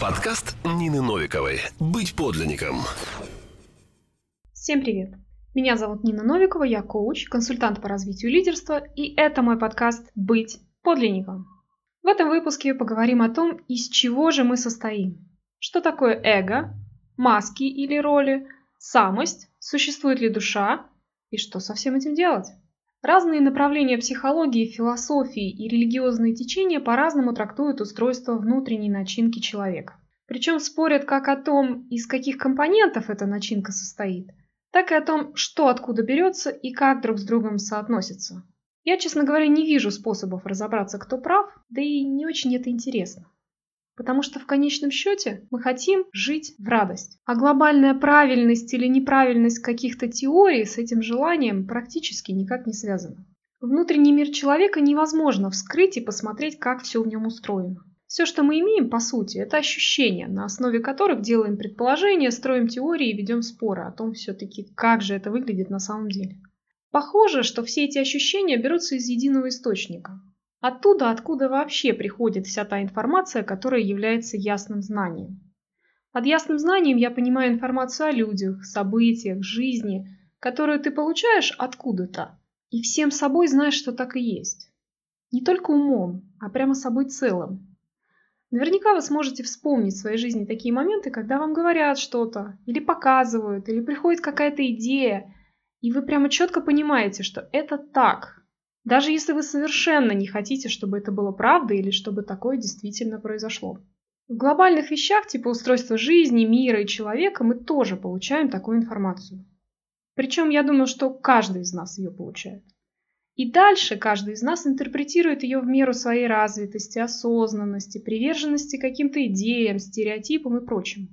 Подкаст Нины Новиковой «Быть подлинником». Всем привет! Меня зовут Нина Новикова, я коуч, консультант по развитию лидерства, и это мой подкаст «Быть подлинником». В этом выпуске поговорим о том, из чего же мы состоим. Что такое эго, маски или роли, самость, существует ли душа и что со всем этим делать. Разные направления психологии, философии и религиозные течения по-разному трактуют устройство внутренней начинки человека. Причем спорят как о том, из каких компонентов эта начинка состоит, так и о том, что откуда берется и как друг с другом соотносится. Я, честно говоря, не вижу способов разобраться, кто прав, да и не очень это интересно. Потому что в конечном счете мы хотим жить в радость. А глобальная правильность или неправильность каких-то теорий с этим желанием практически никак не связана. Внутренний мир человека невозможно вскрыть и посмотреть, как все в нем устроено. Все, что мы имеем, по сути, это ощущения, на основе которых делаем предположения, строим теории и ведем споры о том все-таки, как же это выглядит на самом деле. Похоже, что все эти ощущения берутся из единого источника, Оттуда, откуда вообще приходит вся та информация, которая является ясным знанием. Под ясным знанием я понимаю информацию о людях, событиях, жизни, которую ты получаешь откуда-то, и всем собой знаешь, что так и есть. Не только умом, а прямо собой целым. Наверняка вы сможете вспомнить в своей жизни такие моменты, когда вам говорят что-то, или показывают, или приходит какая-то идея, и вы прямо четко понимаете, что это так, даже если вы совершенно не хотите, чтобы это было правдой или чтобы такое действительно произошло. В глобальных вещах типа устройства жизни, мира и человека мы тоже получаем такую информацию. Причем я думаю, что каждый из нас ее получает. И дальше каждый из нас интерпретирует ее в меру своей развитости, осознанности, приверженности каким-то идеям, стереотипам и прочему.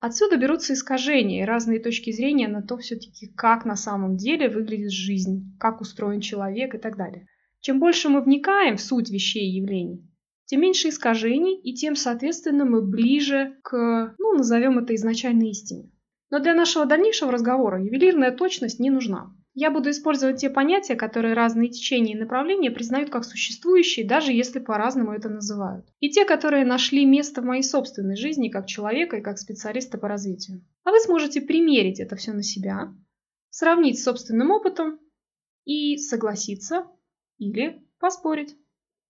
Отсюда берутся искажения и разные точки зрения на то все-таки, как на самом деле выглядит жизнь, как устроен человек и так далее. Чем больше мы вникаем в суть вещей и явлений, тем меньше искажений, и тем, соответственно, мы ближе к, ну, назовем это изначальной истине. Но для нашего дальнейшего разговора ювелирная точность не нужна. Я буду использовать те понятия, которые разные течения и направления признают как существующие, даже если по-разному это называют. И те, которые нашли место в моей собственной жизни как человека и как специалиста по развитию. А вы сможете примерить это все на себя, сравнить с собственным опытом и согласиться или поспорить.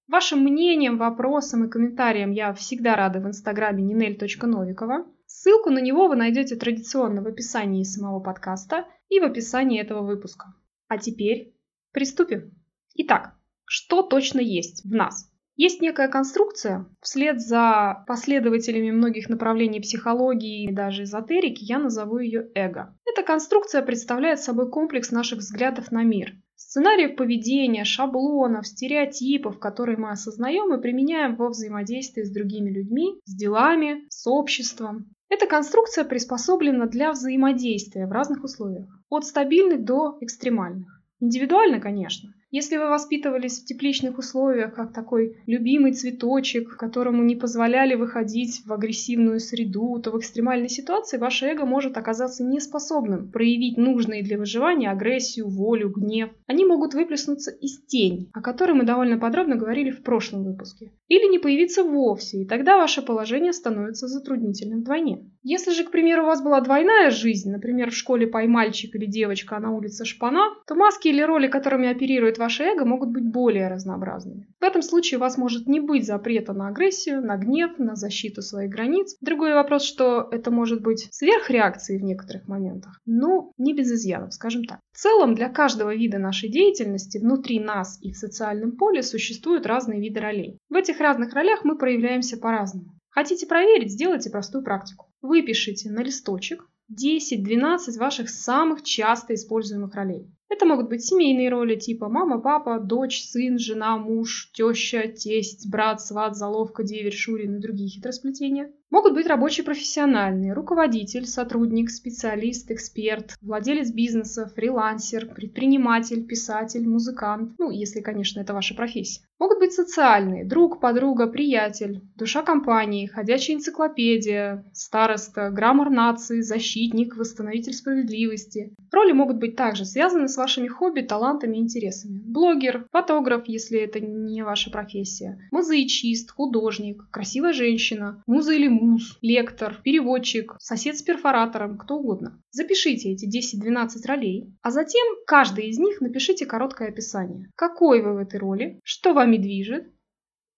Вашим мнением, вопросам и комментариям я всегда рада в инстаграме ninel.novikova. Ссылку на него вы найдете традиционно в описании самого подкаста и в описании этого выпуска. А теперь приступим. Итак, что точно есть в нас? Есть некая конструкция, вслед за последователями многих направлений психологии и даже эзотерики я назову ее эго. Эта конструкция представляет собой комплекс наших взглядов на мир, сценариев поведения, шаблонов, стереотипов, которые мы осознаем и применяем во взаимодействии с другими людьми, с делами, с обществом. Эта конструкция приспособлена для взаимодействия в разных условиях, от стабильных до экстремальных. Индивидуально, конечно, если вы воспитывались в тепличных условиях, как такой любимый цветочек, которому не позволяли выходить в агрессивную среду, то в экстремальной ситуации ваше эго может оказаться неспособным проявить нужные для выживания агрессию, волю, гнев. Они могут выплеснуться из тени, о которой мы довольно подробно говорили в прошлом выпуске. Или не появиться вовсе, и тогда ваше положение становится затруднительным вдвойне. Если же, к примеру, у вас была двойная жизнь, например, в школе пой мальчик или девочка, а на улице шпана, то маски или роли, которыми оперирует ваше эго могут быть более разнообразными. В этом случае у вас может не быть запрета на агрессию, на гнев, на защиту своих границ. Другой вопрос, что это может быть сверхреакцией в некоторых моментах, но не без изъянов, скажем так. В целом, для каждого вида нашей деятельности внутри нас и в социальном поле существуют разные виды ролей. В этих разных ролях мы проявляемся по-разному. Хотите проверить, сделайте простую практику. Выпишите на листочек 10-12 ваших самых часто используемых ролей. Это могут быть семейные роли типа мама, папа, дочь, сын, жена, муж, теща, тесть, брат, сват, заловка, деверь, шурин и другие хитросплетения. Могут быть рабочие профессиональные, руководитель, сотрудник, специалист, эксперт, владелец бизнеса, фрилансер, предприниматель, писатель, музыкант, ну, если, конечно, это ваша профессия. Могут быть социальные – друг, подруга, приятель, душа компании, ходячая энциклопедия, староста, граммар нации, защитник, восстановитель справедливости. Роли могут быть также связаны с вашими хобби, талантами и интересами. Блогер, фотограф, если это не ваша профессия, мозаичист, художник, красивая женщина, муза или муз, лектор, переводчик, сосед с перфоратором, кто угодно. Запишите эти 10-12 ролей, а затем каждой из них напишите короткое описание. Какой вы в этой роли, что вами движет,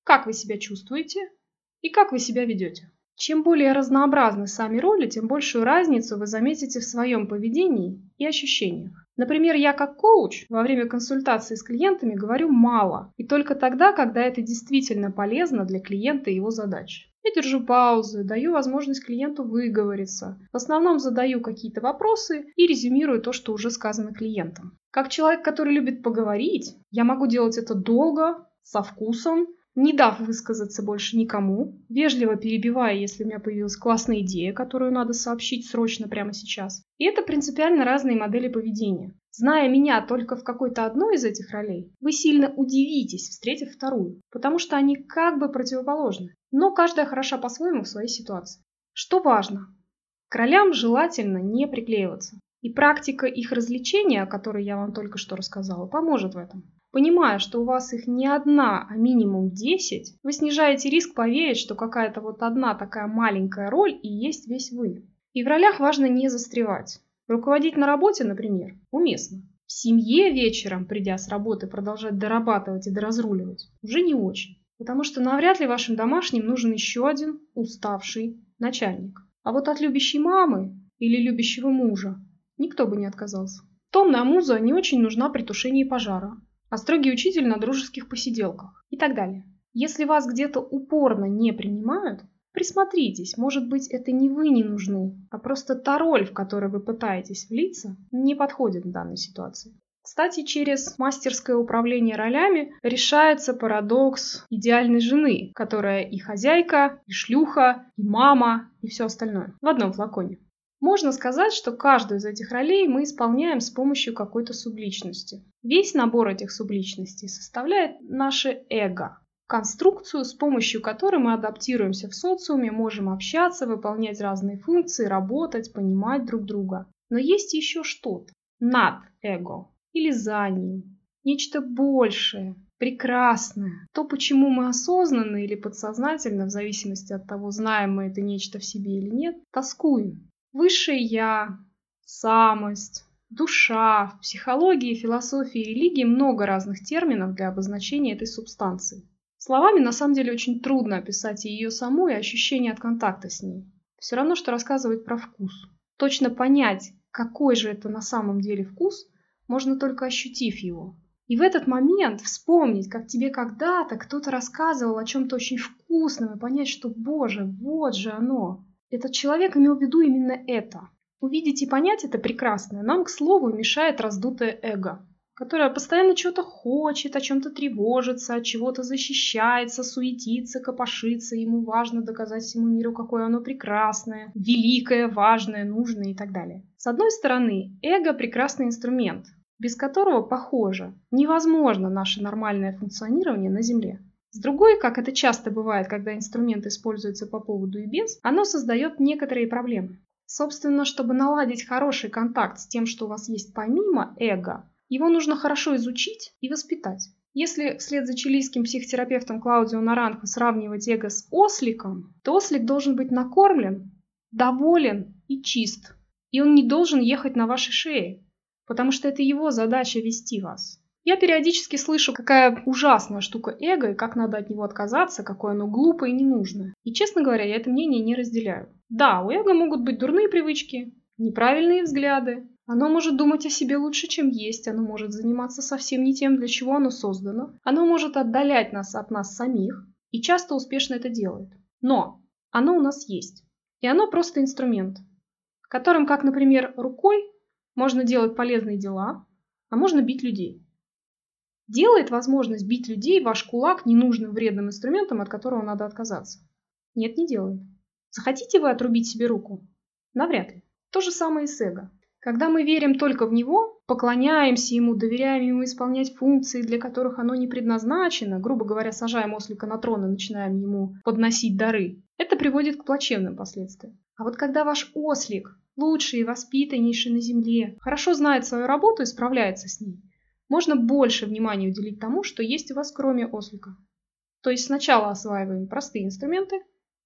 как вы себя чувствуете и как вы себя ведете. Чем более разнообразны сами роли, тем большую разницу вы заметите в своем поведении и ощущениях. Например, я как коуч во время консультации с клиентами говорю мало, и только тогда, когда это действительно полезно для клиента и его задач. Я держу паузы, даю возможность клиенту выговориться. В основном задаю какие-то вопросы и резюмирую то, что уже сказано клиентам. Как человек, который любит поговорить, я могу делать это долго, со вкусом, не дав высказаться больше никому, вежливо перебивая, если у меня появилась классная идея, которую надо сообщить срочно прямо сейчас. И это принципиально разные модели поведения. Зная меня только в какой-то одной из этих ролей, вы сильно удивитесь, встретив вторую, потому что они как бы противоположны, но каждая хороша по-своему в своей ситуации. Что важно? К ролям желательно не приклеиваться. И практика их развлечения, о которой я вам только что рассказала, поможет в этом. Понимая, что у вас их не одна, а минимум 10, вы снижаете риск поверить, что какая-то вот одна такая маленькая роль и есть весь вы. И в ролях важно не застревать. Руководить на работе, например, уместно. В семье вечером, придя с работы, продолжать дорабатывать и доразруливать уже не очень. Потому что навряд ли вашим домашним нужен еще один уставший начальник. А вот от любящей мамы или любящего мужа никто бы не отказался. Томная муза не очень нужна при тушении пожара, а строгий учитель на дружеских посиделках и так далее. Если вас где-то упорно не принимают, присмотритесь, может быть это не вы не нужны, а просто та роль, в которой вы пытаетесь влиться, не подходит в данной ситуации. Кстати, через мастерское управление ролями решается парадокс идеальной жены, которая и хозяйка, и шлюха, и мама, и все остальное в одном флаконе. Можно сказать, что каждую из этих ролей мы исполняем с помощью какой-то субличности. Весь набор этих субличностей составляет наше эго, конструкцию, с помощью которой мы адаптируемся в социуме, можем общаться, выполнять разные функции, работать, понимать друг друга. Но есть еще что-то над эго или за ним, нечто большее, прекрасное. То, почему мы осознанно или подсознательно, в зависимости от того, знаем мы это нечто в себе или нет, тоскуем. Высшее Я, самость, душа, в психологии, философии и религии много разных терминов для обозначения этой субстанции. Словами на самом деле очень трудно описать и ее саму, и ощущение от контакта с ней. Все равно, что рассказывать про вкус. Точно понять, какой же это на самом деле вкус, можно только ощутив его. И в этот момент вспомнить, как тебе когда-то кто-то рассказывал о чем-то очень вкусном, и понять, что, боже, вот же оно. Этот человек имел в виду именно это. Увидеть и понять это прекрасное нам, к слову, мешает раздутое эго, которое постоянно чего-то хочет, о чем-то тревожится, от чего-то защищается, суетится, копошится, ему важно доказать всему миру, какое оно прекрасное, великое, важное, нужное и так далее. С одной стороны, эго – прекрасный инструмент, без которого, похоже, невозможно наше нормальное функционирование на Земле. С другой, как это часто бывает, когда инструмент используется по поводу и без, оно создает некоторые проблемы. Собственно, чтобы наладить хороший контакт с тем, что у вас есть помимо эго, его нужно хорошо изучить и воспитать. Если вслед за чилийским психотерапевтом Клаудио Наранхо сравнивать эго с осликом, то ослик должен быть накормлен, доволен и чист. И он не должен ехать на вашей шее, потому что это его задача вести вас. Я периодически слышу, какая ужасная штука эго и как надо от него отказаться, какое оно глупое и ненужное. И, честно говоря, я это мнение не разделяю. Да, у эго могут быть дурные привычки, неправильные взгляды. Оно может думать о себе лучше, чем есть, оно может заниматься совсем не тем, для чего оно создано. Оно может отдалять нас от нас самих и часто успешно это делает. Но оно у нас есть. И оно просто инструмент, которым, как, например, рукой, можно делать полезные дела, а можно бить людей. Делает возможность бить людей ваш кулак ненужным вредным инструментом, от которого надо отказаться? Нет, не делает. Захотите вы отрубить себе руку? Навряд ли. То же самое и с эго. Когда мы верим только в него, поклоняемся ему, доверяем ему исполнять функции, для которых оно не предназначено, грубо говоря, сажаем ослика на трон и начинаем ему подносить дары, это приводит к плачевным последствиям. А вот когда ваш ослик, лучший и воспитаннейший на земле, хорошо знает свою работу и справляется с ней, можно больше внимания уделить тому, что есть у вас кроме ослика. То есть сначала осваиваем простые инструменты,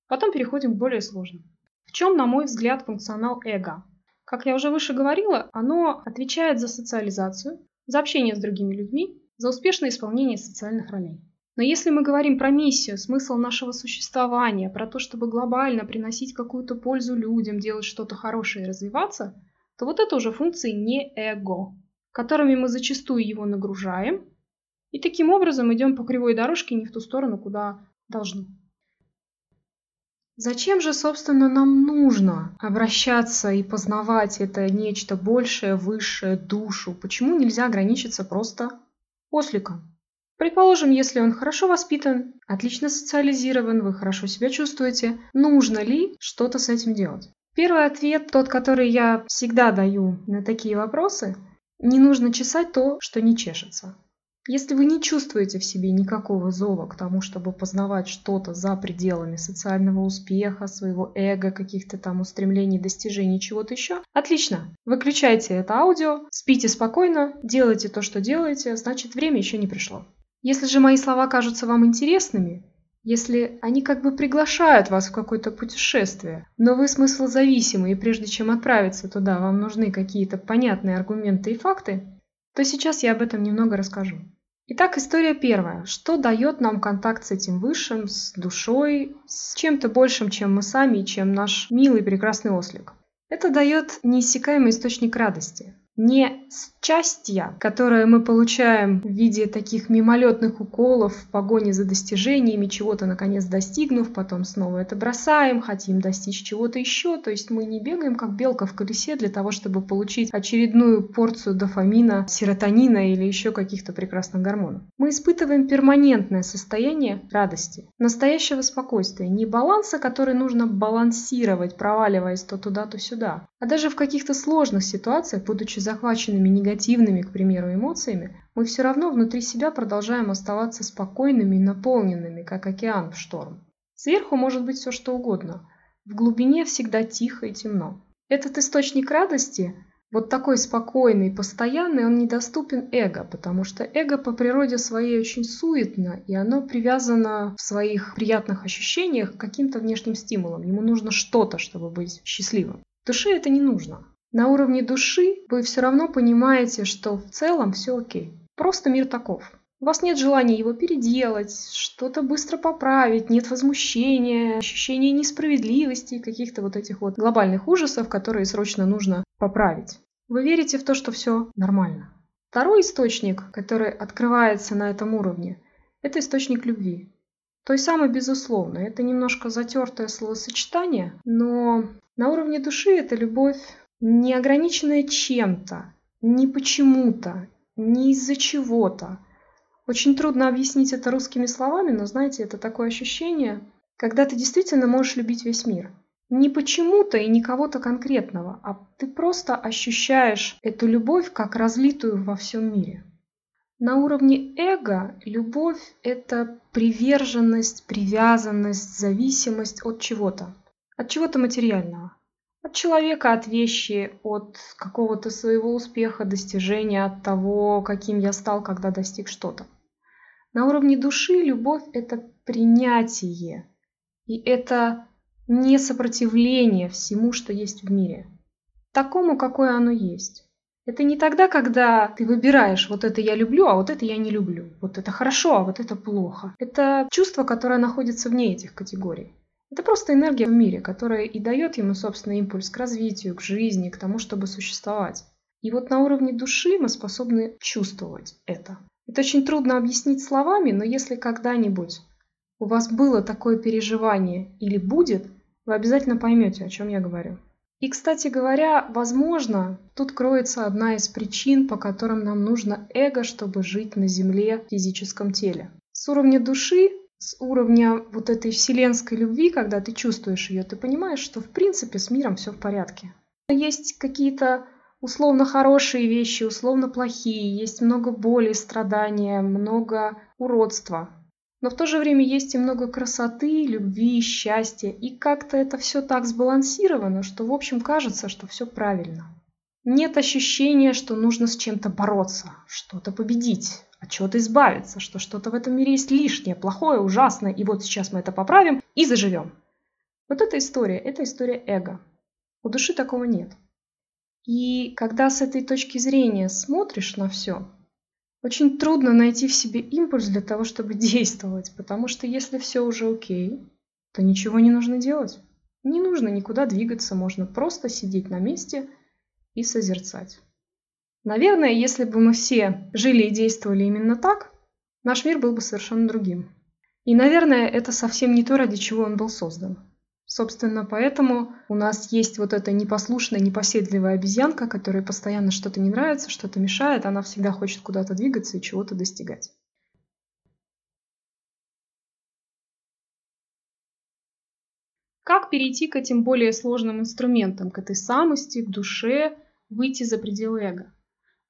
потом переходим к более сложным. В чем, на мой взгляд, функционал эго? Как я уже выше говорила, оно отвечает за социализацию, за общение с другими людьми, за успешное исполнение социальных ролей. Но если мы говорим про миссию, смысл нашего существования, про то, чтобы глобально приносить какую-то пользу людям, делать что-то хорошее и развиваться, то вот это уже функции не эго, которыми мы зачастую его нагружаем, и таким образом идем по кривой дорожке не в ту сторону, куда должны. Зачем же, собственно, нам нужно обращаться и познавать это нечто большее, высшее, душу? Почему нельзя ограничиться просто осликом? Предположим, если он хорошо воспитан, отлично социализирован, вы хорошо себя чувствуете, нужно ли что-то с этим делать? Первый ответ, тот, который я всегда даю на такие вопросы, не нужно чесать то, что не чешется. Если вы не чувствуете в себе никакого зова к тому, чтобы познавать что-то за пределами социального успеха, своего эго, каких-то там устремлений, достижений, чего-то еще, отлично. Выключайте это аудио, спите спокойно, делайте то, что делаете, значит время еще не пришло. Если же мои слова кажутся вам интересными, если они как бы приглашают вас в какое-то путешествие, но вы смысл зависимы, и прежде чем отправиться туда, вам нужны какие-то понятные аргументы и факты, то сейчас я об этом немного расскажу. Итак, история первая. Что дает нам контакт с этим высшим, с душой, с чем-то большим, чем мы сами чем наш милый прекрасный ослик? Это дает неиссякаемый источник радости не счастья, которое мы получаем в виде таких мимолетных уколов в погоне за достижениями, чего-то наконец достигнув, потом снова это бросаем, хотим достичь чего-то еще. То есть мы не бегаем как белка в колесе для того, чтобы получить очередную порцию дофамина, серотонина или еще каких-то прекрасных гормонов. Мы испытываем перманентное состояние радости, настоящего спокойствия, не баланса, который нужно балансировать, проваливаясь то туда, то сюда, а даже в каких-то сложных ситуациях, будучи захваченными негативными, к примеру, эмоциями, мы все равно внутри себя продолжаем оставаться спокойными и наполненными, как океан в шторм. Сверху может быть все что угодно. В глубине всегда тихо и темно. Этот источник радости, вот такой спокойный, постоянный, он недоступен эго, потому что эго по природе своей очень суетно, и оно привязано в своих приятных ощущениях к каким-то внешним стимулам. Ему нужно что-то, чтобы быть счастливым. Душе это не нужно. На уровне души вы все равно понимаете, что в целом все окей. Просто мир таков. У вас нет желания его переделать, что-то быстро поправить, нет возмущения, ощущения несправедливости, каких-то вот этих вот глобальных ужасов, которые срочно нужно поправить. Вы верите в то, что все нормально. Второй источник, который открывается на этом уровне, это источник любви. Той самой, безусловно. Это немножко затертое словосочетание, но на уровне души это любовь не ограниченная чем-то, не почему-то, не из-за чего-то. Очень трудно объяснить это русскими словами, но знаете, это такое ощущение, когда ты действительно можешь любить весь мир. Не почему-то и не кого-то конкретного, а ты просто ощущаешь эту любовь как разлитую во всем мире. На уровне эго любовь – это приверженность, привязанность, зависимость от чего-то, от чего-то материального. От человека, от вещи, от какого-то своего успеха, достижения, от того, каким я стал, когда достиг что-то. На уровне души любовь – это принятие. И это не сопротивление всему, что есть в мире. Такому, какое оно есть. Это не тогда, когда ты выбираешь, вот это я люблю, а вот это я не люблю. Вот это хорошо, а вот это плохо. Это чувство, которое находится вне этих категорий. Это просто энергия в мире, которая и дает ему, собственно, импульс к развитию, к жизни, к тому, чтобы существовать. И вот на уровне души мы способны чувствовать это. Это очень трудно объяснить словами, но если когда-нибудь у вас было такое переживание или будет, вы обязательно поймете, о чем я говорю. И, кстати говоря, возможно, тут кроется одна из причин, по которым нам нужно эго, чтобы жить на Земле в физическом теле. С уровня души с уровня вот этой вселенской любви, когда ты чувствуешь ее, ты понимаешь, что в принципе с миром все в порядке. Есть какие-то условно хорошие вещи, условно плохие, есть много боли, страдания, много уродства. Но в то же время есть и много красоты, любви, счастья. И как-то это все так сбалансировано, что в общем кажется, что все правильно. Нет ощущения, что нужно с чем-то бороться, что-то победить, от чего-то избавиться, что что-то в этом мире есть лишнее, плохое, ужасное, и вот сейчас мы это поправим и заживем. Вот эта история, это история эго. У души такого нет. И когда с этой точки зрения смотришь на все, очень трудно найти в себе импульс для того, чтобы действовать, потому что если все уже окей, то ничего не нужно делать. Не нужно никуда двигаться, можно просто сидеть на месте и созерцать. Наверное, если бы мы все жили и действовали именно так, наш мир был бы совершенно другим. И, наверное, это совсем не то, ради чего он был создан. Собственно, поэтому у нас есть вот эта непослушная, непоседливая обезьянка, которой постоянно что-то не нравится, что-то мешает, она всегда хочет куда-то двигаться и чего-то достигать. Как перейти к этим более сложным инструментам, к этой самости, к душе, выйти за пределы эго?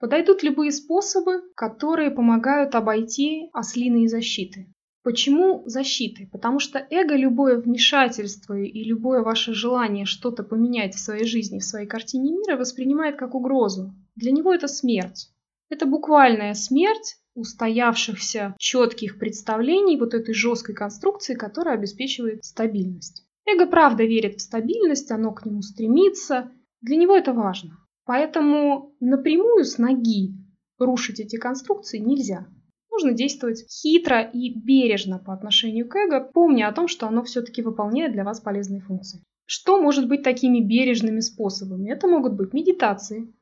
Подойдут любые способы, которые помогают обойти ослиные защиты. Почему защиты? Потому что эго любое вмешательство и любое ваше желание что-то поменять в своей жизни, в своей картине мира воспринимает как угрозу. Для него это смерть. Это буквальная смерть устоявшихся четких представлений вот этой жесткой конструкции, которая обеспечивает стабильность. Эго правда верит в стабильность, оно к нему стремится. Для него это важно. Поэтому напрямую с ноги рушить эти конструкции нельзя. Нужно действовать хитро и бережно по отношению к эго, помня о том, что оно все-таки выполняет для вас полезные функции. Что может быть такими бережными способами? Это могут быть медитации,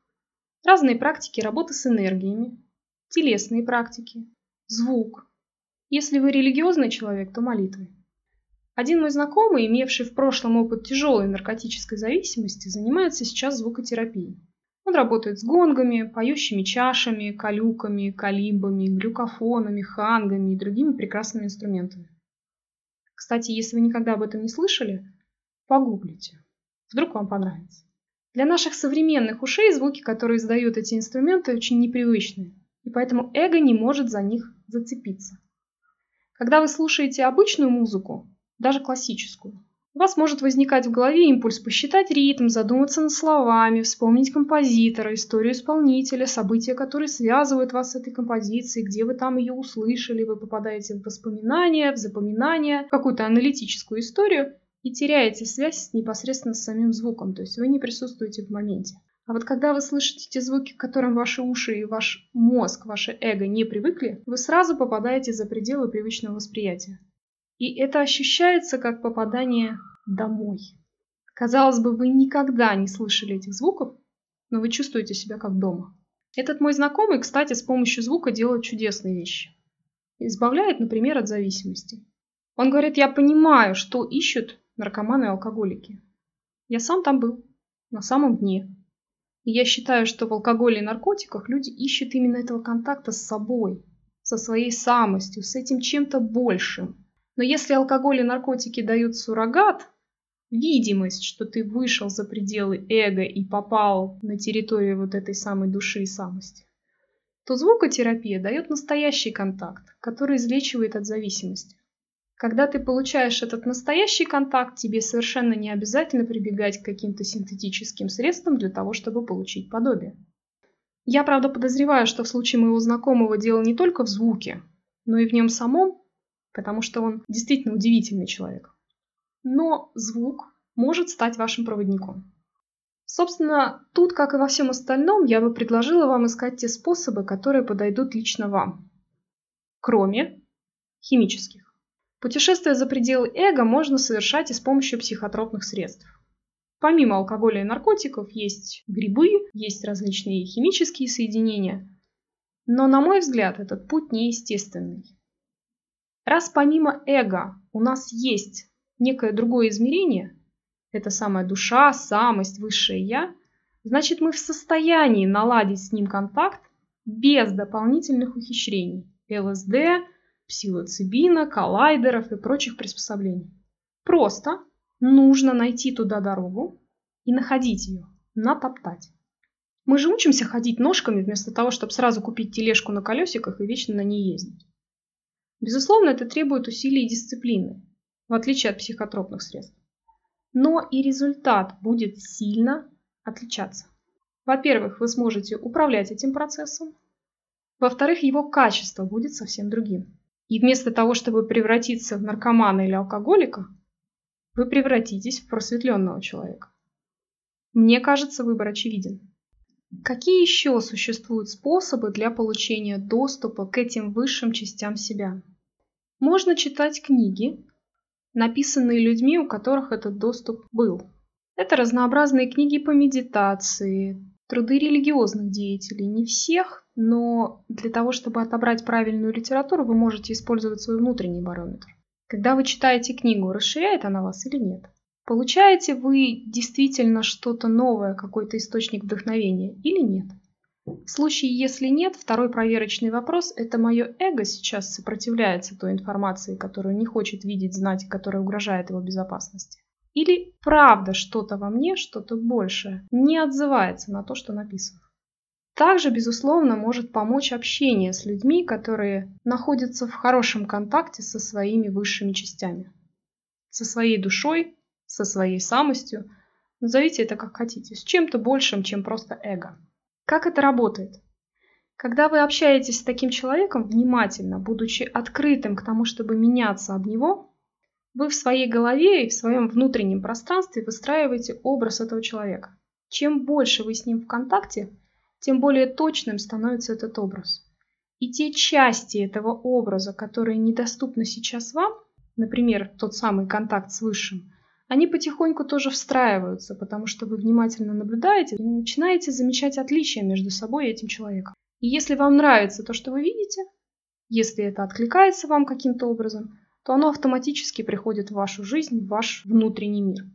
разные практики работы с энергиями, телесные практики, звук. Если вы религиозный человек, то молитвы. Один мой знакомый, имевший в прошлом опыт тяжелой наркотической зависимости, занимается сейчас звукотерапией. Он работает с гонгами, поющими чашами, калюками, калимбами, глюкофонами, хангами и другими прекрасными инструментами. Кстати, если вы никогда об этом не слышали, погуглите. Вдруг вам понравится. Для наших современных ушей звуки, которые издают эти инструменты, очень непривычны, и поэтому эго не может за них зацепиться. Когда вы слушаете обычную музыку, даже классическую, у вас может возникать в голове импульс посчитать ритм, задуматься над словами, вспомнить композитора, историю исполнителя, события, которые связывают вас с этой композицией, где вы там ее услышали, вы попадаете в воспоминания, в запоминания, в какую-то аналитическую историю и теряете связь непосредственно с самим звуком, то есть вы не присутствуете в моменте. А вот когда вы слышите те звуки, к которым ваши уши и ваш мозг, ваше эго не привыкли, вы сразу попадаете за пределы привычного восприятия. И это ощущается как попадание домой. Казалось бы, вы никогда не слышали этих звуков, но вы чувствуете себя как дома. Этот мой знакомый, кстати, с помощью звука делает чудесные вещи. Избавляет, например, от зависимости. Он говорит, я понимаю, что ищут наркоманы и алкоголики. Я сам там был, на самом дне. И я считаю, что в алкоголе и наркотиках люди ищут именно этого контакта с собой, со своей самостью, с этим чем-то большим, но если алкоголь и наркотики дают суррогат, видимость, что ты вышел за пределы эго и попал на территорию вот этой самой души и самости, то звукотерапия дает настоящий контакт, который излечивает от зависимости. Когда ты получаешь этот настоящий контакт, тебе совершенно не обязательно прибегать к каким-то синтетическим средствам для того, чтобы получить подобие. Я, правда, подозреваю, что в случае моего знакомого дело не только в звуке, но и в нем самом, потому что он действительно удивительный человек. Но звук может стать вашим проводником. Собственно, тут, как и во всем остальном, я бы предложила вам искать те способы, которые подойдут лично вам. Кроме химических. Путешествие за пределы эго можно совершать и с помощью психотропных средств. Помимо алкоголя и наркотиков есть грибы, есть различные химические соединения. Но, на мой взгляд, этот путь неестественный. Раз помимо эго у нас есть некое другое измерение, это самая душа, самость, высшее я, значит мы в состоянии наладить с ним контакт без дополнительных ухищрений. ЛСД, псилоцибина, коллайдеров и прочих приспособлений. Просто нужно найти туда дорогу и находить ее, натоптать. Мы же учимся ходить ножками вместо того, чтобы сразу купить тележку на колесиках и вечно на ней ездить. Безусловно, это требует усилий и дисциплины, в отличие от психотропных средств. Но и результат будет сильно отличаться. Во-первых, вы сможете управлять этим процессом. Во-вторых, его качество будет совсем другим. И вместо того, чтобы превратиться в наркомана или алкоголика, вы превратитесь в просветленного человека. Мне кажется, выбор очевиден. Какие еще существуют способы для получения доступа к этим высшим частям себя? Можно читать книги, написанные людьми, у которых этот доступ был. Это разнообразные книги по медитации, труды религиозных деятелей. Не всех, но для того, чтобы отобрать правильную литературу, вы можете использовать свой внутренний барометр. Когда вы читаете книгу, расширяет она вас или нет? Получаете вы действительно что-то новое, какой-то источник вдохновения или нет? В случае, если нет, второй проверочный вопрос – это мое эго сейчас сопротивляется той информации, которую не хочет видеть, знать, которая угрожает его безопасности. Или правда что-то во мне, что-то большее, не отзывается на то, что написано. Также, безусловно, может помочь общение с людьми, которые находятся в хорошем контакте со своими высшими частями. Со своей душой, со своей самостью. Назовите это как хотите, с чем-то большим, чем просто эго. Как это работает? Когда вы общаетесь с таким человеком внимательно, будучи открытым к тому, чтобы меняться об него, вы в своей голове и в своем внутреннем пространстве выстраиваете образ этого человека. Чем больше вы с ним в контакте, тем более точным становится этот образ. И те части этого образа, которые недоступны сейчас вам, например, тот самый контакт с Высшим, они потихоньку тоже встраиваются, потому что вы внимательно наблюдаете и начинаете замечать отличия между собой и этим человеком. И если вам нравится то, что вы видите, если это откликается вам каким-то образом, то оно автоматически приходит в вашу жизнь, в ваш внутренний мир.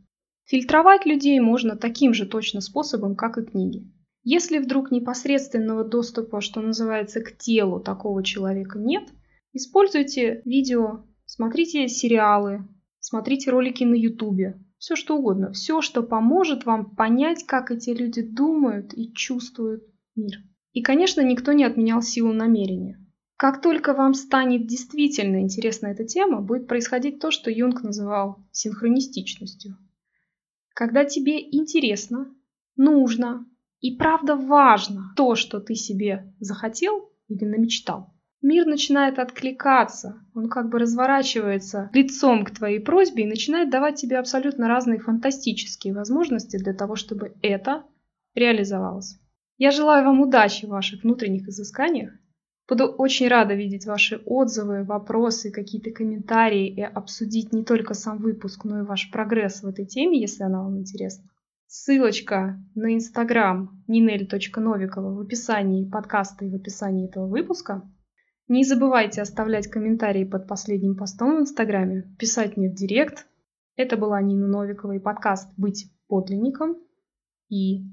Фильтровать людей можно таким же точно способом, как и книги. Если вдруг непосредственного доступа, что называется, к телу такого человека нет, используйте видео, смотрите сериалы, смотрите ролики на ютубе, все что угодно, все, что поможет вам понять, как эти люди думают и чувствуют мир. И, конечно, никто не отменял силу намерения. Как только вам станет действительно интересна эта тема, будет происходить то, что Юнг называл синхронистичностью. Когда тебе интересно, нужно и правда важно то, что ты себе захотел или намечтал, мир начинает откликаться, он как бы разворачивается лицом к твоей просьбе и начинает давать тебе абсолютно разные фантастические возможности для того, чтобы это реализовалось. Я желаю вам удачи в ваших внутренних изысканиях. Буду очень рада видеть ваши отзывы, вопросы, какие-то комментарии и обсудить не только сам выпуск, но и ваш прогресс в этой теме, если она вам интересна. Ссылочка на инстаграм ninel.novikova в описании подкаста и в описании этого выпуска. Не забывайте оставлять комментарии под последним постом в Инстаграме, писать мне в директ. Это была Нина Новикова и подкаст «Быть подлинником». И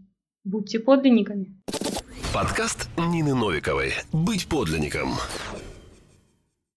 будьте подлинниками. Подкаст Нины Новиковой «Быть подлинником».